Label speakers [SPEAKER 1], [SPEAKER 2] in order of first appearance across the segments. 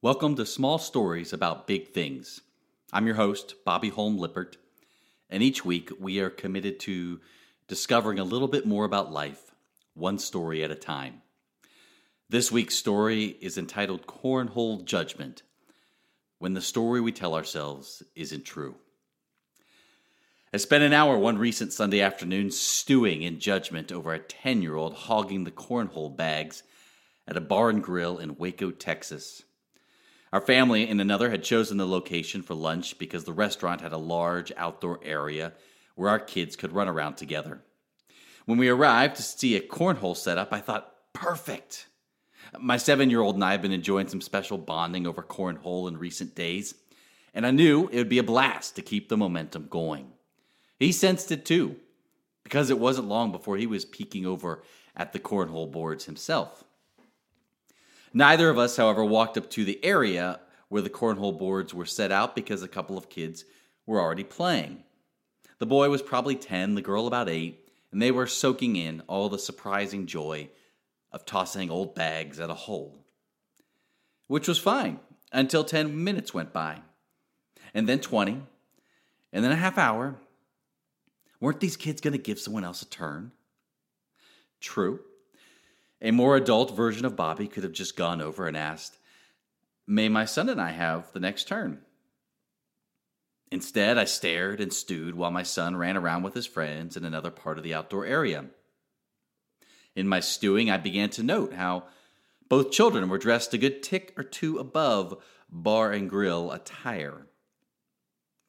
[SPEAKER 1] Welcome to Small Stories About Big Things. I'm your host, Bobby Hulme Lippert, and each week we are committed to discovering a little bit more about life, one story at a time. This week's story is entitled Cornhole Judgment When the Story We Tell Ourselves Isn't True. I spent an hour one recent Sunday afternoon stewing in judgment over a 10 year old hogging the cornhole bags at a bar and grill in Waco, Texas. Our family in another had chosen the location for lunch because the restaurant had a large outdoor area where our kids could run around together. When we arrived to see a cornhole setup, I thought, perfect. My seven year old and I have been enjoying some special bonding over cornhole in recent days, and I knew it would be a blast to keep the momentum going. He sensed it too, because it wasn't long before he was peeking over at the cornhole boards himself. Neither of us, however, walked up to the area where the cornhole boards were set out because a couple of kids were already playing. The boy was probably 10, the girl about 8, and they were soaking in all the surprising joy of tossing old bags at a hole. Which was fine until 10 minutes went by, and then 20, and then a half hour. Weren't these kids going to give someone else a turn? True. A more adult version of Bobby could have just gone over and asked, May my son and I have the next turn? Instead, I stared and stewed while my son ran around with his friends in another part of the outdoor area. In my stewing, I began to note how both children were dressed a good tick or two above bar and grill attire.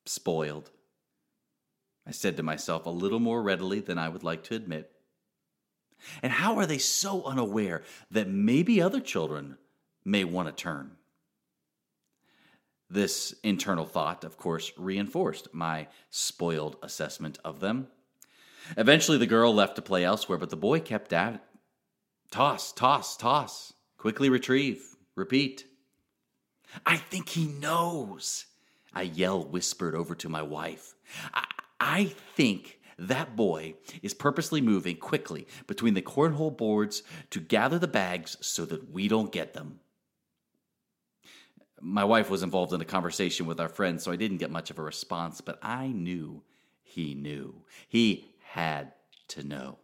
[SPEAKER 1] Spoiled. I said to myself a little more readily than I would like to admit. And how are they so unaware that maybe other children may want to turn? This internal thought, of course, reinforced my spoiled assessment of them. Eventually, the girl left to play elsewhere, but the boy kept at it. Toss, toss, toss. Quickly retrieve. Repeat. I think he knows. I yell whispered over to my wife. I, I think that boy is purposely moving quickly between the cornhole boards to gather the bags so that we don't get them. My wife was involved in a conversation with our friend, so I didn't get much of a response, but I knew he knew. He had to know.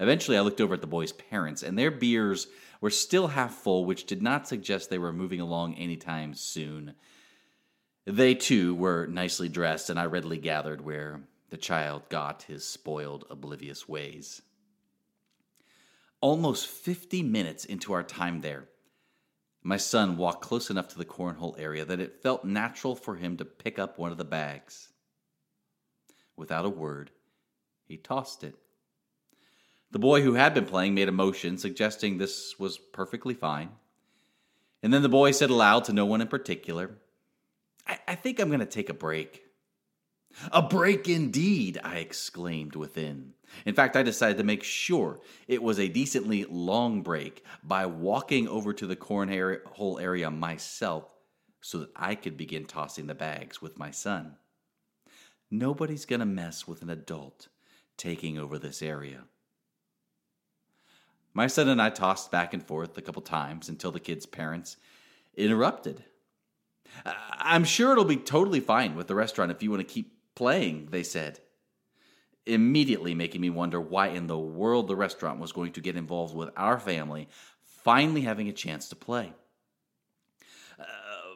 [SPEAKER 1] Eventually, I looked over at the boys' parents, and their beers were still half full, which did not suggest they were moving along anytime soon. They too were nicely dressed, and I readily gathered where the child got his spoiled, oblivious ways. Almost 50 minutes into our time there, my son walked close enough to the cornhole area that it felt natural for him to pick up one of the bags. Without a word, he tossed it. The boy who had been playing made a motion suggesting this was perfectly fine. And then the boy said aloud to no one in particular, I, I think I'm going to take a break. A break indeed, I exclaimed within. In fact, I decided to make sure it was a decently long break by walking over to the cornhole area myself so that I could begin tossing the bags with my son. Nobody's going to mess with an adult taking over this area. My son and I tossed back and forth a couple times until the kids' parents interrupted. I'm sure it'll be totally fine with the restaurant if you want to keep playing, they said. Immediately making me wonder why in the world the restaurant was going to get involved with our family finally having a chance to play. Uh,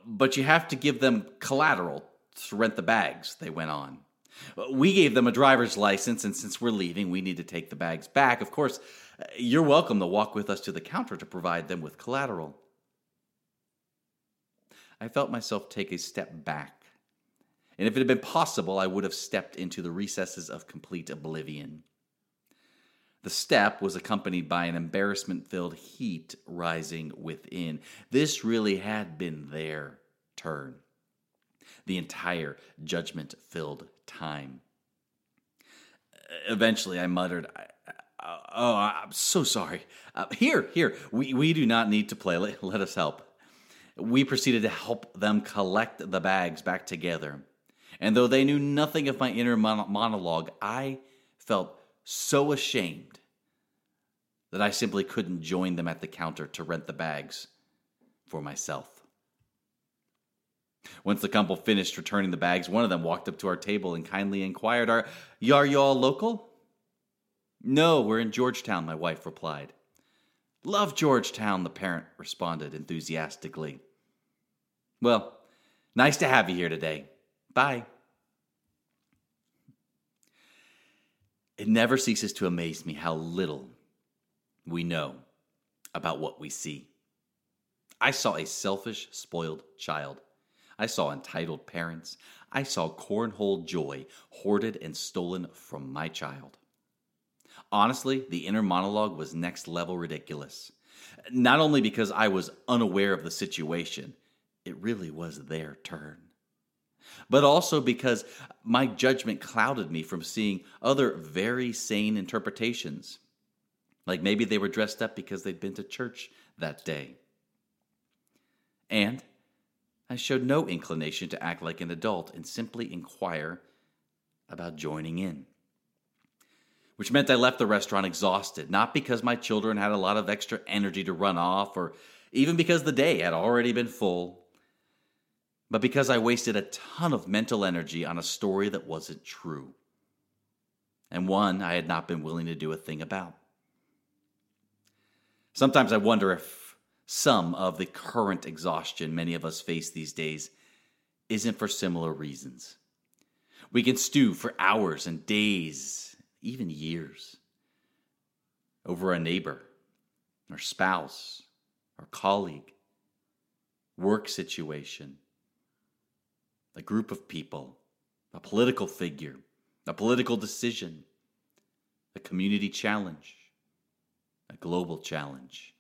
[SPEAKER 1] but you have to give them collateral to rent the bags, they went on. We gave them a driver's license, and since we're leaving, we need to take the bags back. Of course, you're welcome to walk with us to the counter to provide them with collateral. I felt myself take a step back and if it had been possible, I would have stepped into the recesses of complete oblivion. The step was accompanied by an embarrassment filled heat rising within. This really had been their turn. The entire judgment filled time. Eventually, I muttered, Oh, I'm so sorry. Uh, here, here, we, we do not need to play. Let, let us help. We proceeded to help them collect the bags back together. And though they knew nothing of my inner mon- monologue, I felt so ashamed that I simply couldn't join them at the counter to rent the bags for myself. Once the couple finished returning the bags, one of them walked up to our table and kindly inquired, Are, are you all local? No, we're in Georgetown, my wife replied. Love Georgetown, the parent responded enthusiastically. Well, nice to have you here today. Bye. It never ceases to amaze me how little we know about what we see. I saw a selfish, spoiled child. I saw entitled parents. I saw cornhole joy hoarded and stolen from my child. Honestly, the inner monologue was next level ridiculous. Not only because I was unaware of the situation, it really was their turn, but also because my judgment clouded me from seeing other very sane interpretations. Like maybe they were dressed up because they'd been to church that day. And I showed no inclination to act like an adult and simply inquire about joining in. Which meant I left the restaurant exhausted, not because my children had a lot of extra energy to run off or even because the day had already been full, but because I wasted a ton of mental energy on a story that wasn't true, and one I had not been willing to do a thing about. Sometimes I wonder if some of the current exhaustion many of us face these days isn't for similar reasons. We can stew for hours and days, even years, over a neighbor, our spouse, our colleague, work situation, a group of people, a political figure, a political decision, a community challenge, a global challenge.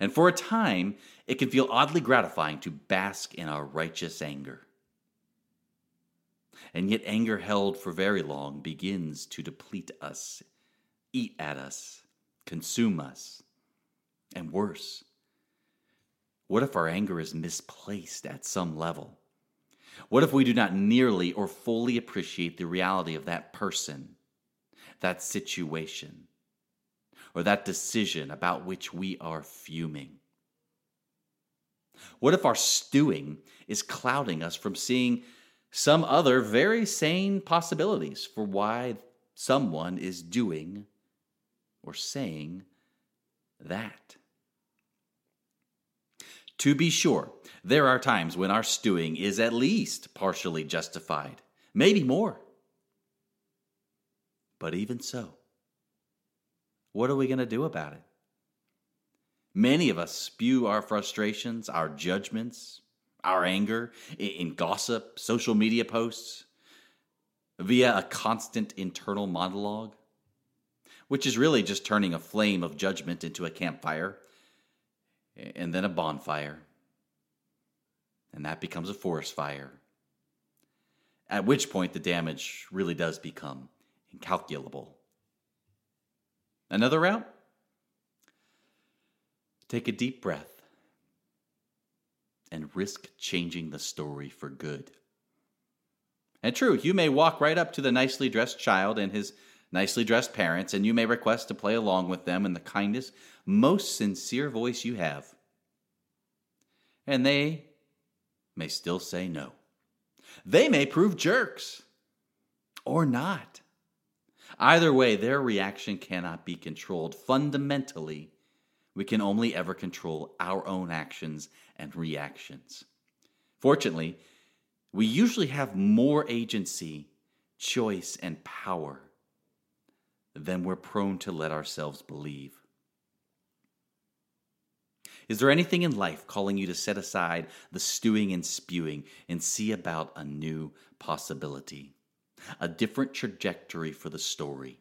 [SPEAKER 1] And for a time, it can feel oddly gratifying to bask in our righteous anger. And yet, anger held for very long begins to deplete us, eat at us, consume us. And worse, what if our anger is misplaced at some level? What if we do not nearly or fully appreciate the reality of that person, that situation, or that decision about which we are fuming? What if our stewing is clouding us from seeing some other very sane possibilities for why someone is doing or saying that? To be sure, there are times when our stewing is at least partially justified, maybe more. But even so, what are we going to do about it? Many of us spew our frustrations, our judgments, our anger in gossip, social media posts, via a constant internal monologue, which is really just turning a flame of judgment into a campfire and then a bonfire. And that becomes a forest fire. At which point the damage really does become incalculable. Another route? Take a deep breath and risk changing the story for good. And true, you may walk right up to the nicely dressed child and his nicely dressed parents, and you may request to play along with them in the kindest, most sincere voice you have. And they may still say no. They may prove jerks or not. Either way, their reaction cannot be controlled. Fundamentally, we can only ever control our own actions and reactions. Fortunately, we usually have more agency, choice, and power than we're prone to let ourselves believe. Is there anything in life calling you to set aside the stewing and spewing and see about a new possibility? a different trajectory for the story.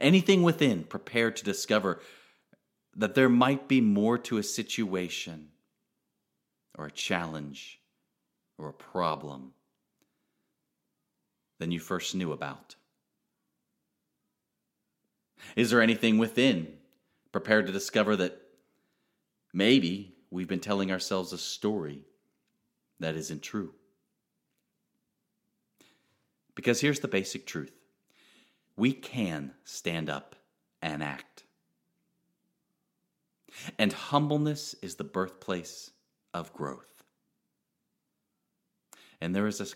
[SPEAKER 1] Anything within prepared to discover that there might be more to a situation or a challenge or a problem than you first knew about? Is there anything within prepared to discover that maybe we've been telling ourselves a story that isn't true? Because here's the basic truth we can stand up and act. And humbleness is the birthplace of growth. And there is a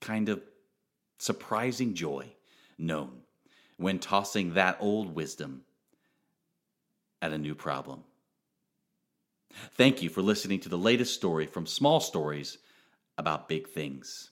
[SPEAKER 1] kind of surprising joy known when tossing that old wisdom at a new problem. Thank you for listening to the latest story from Small Stories about Big Things.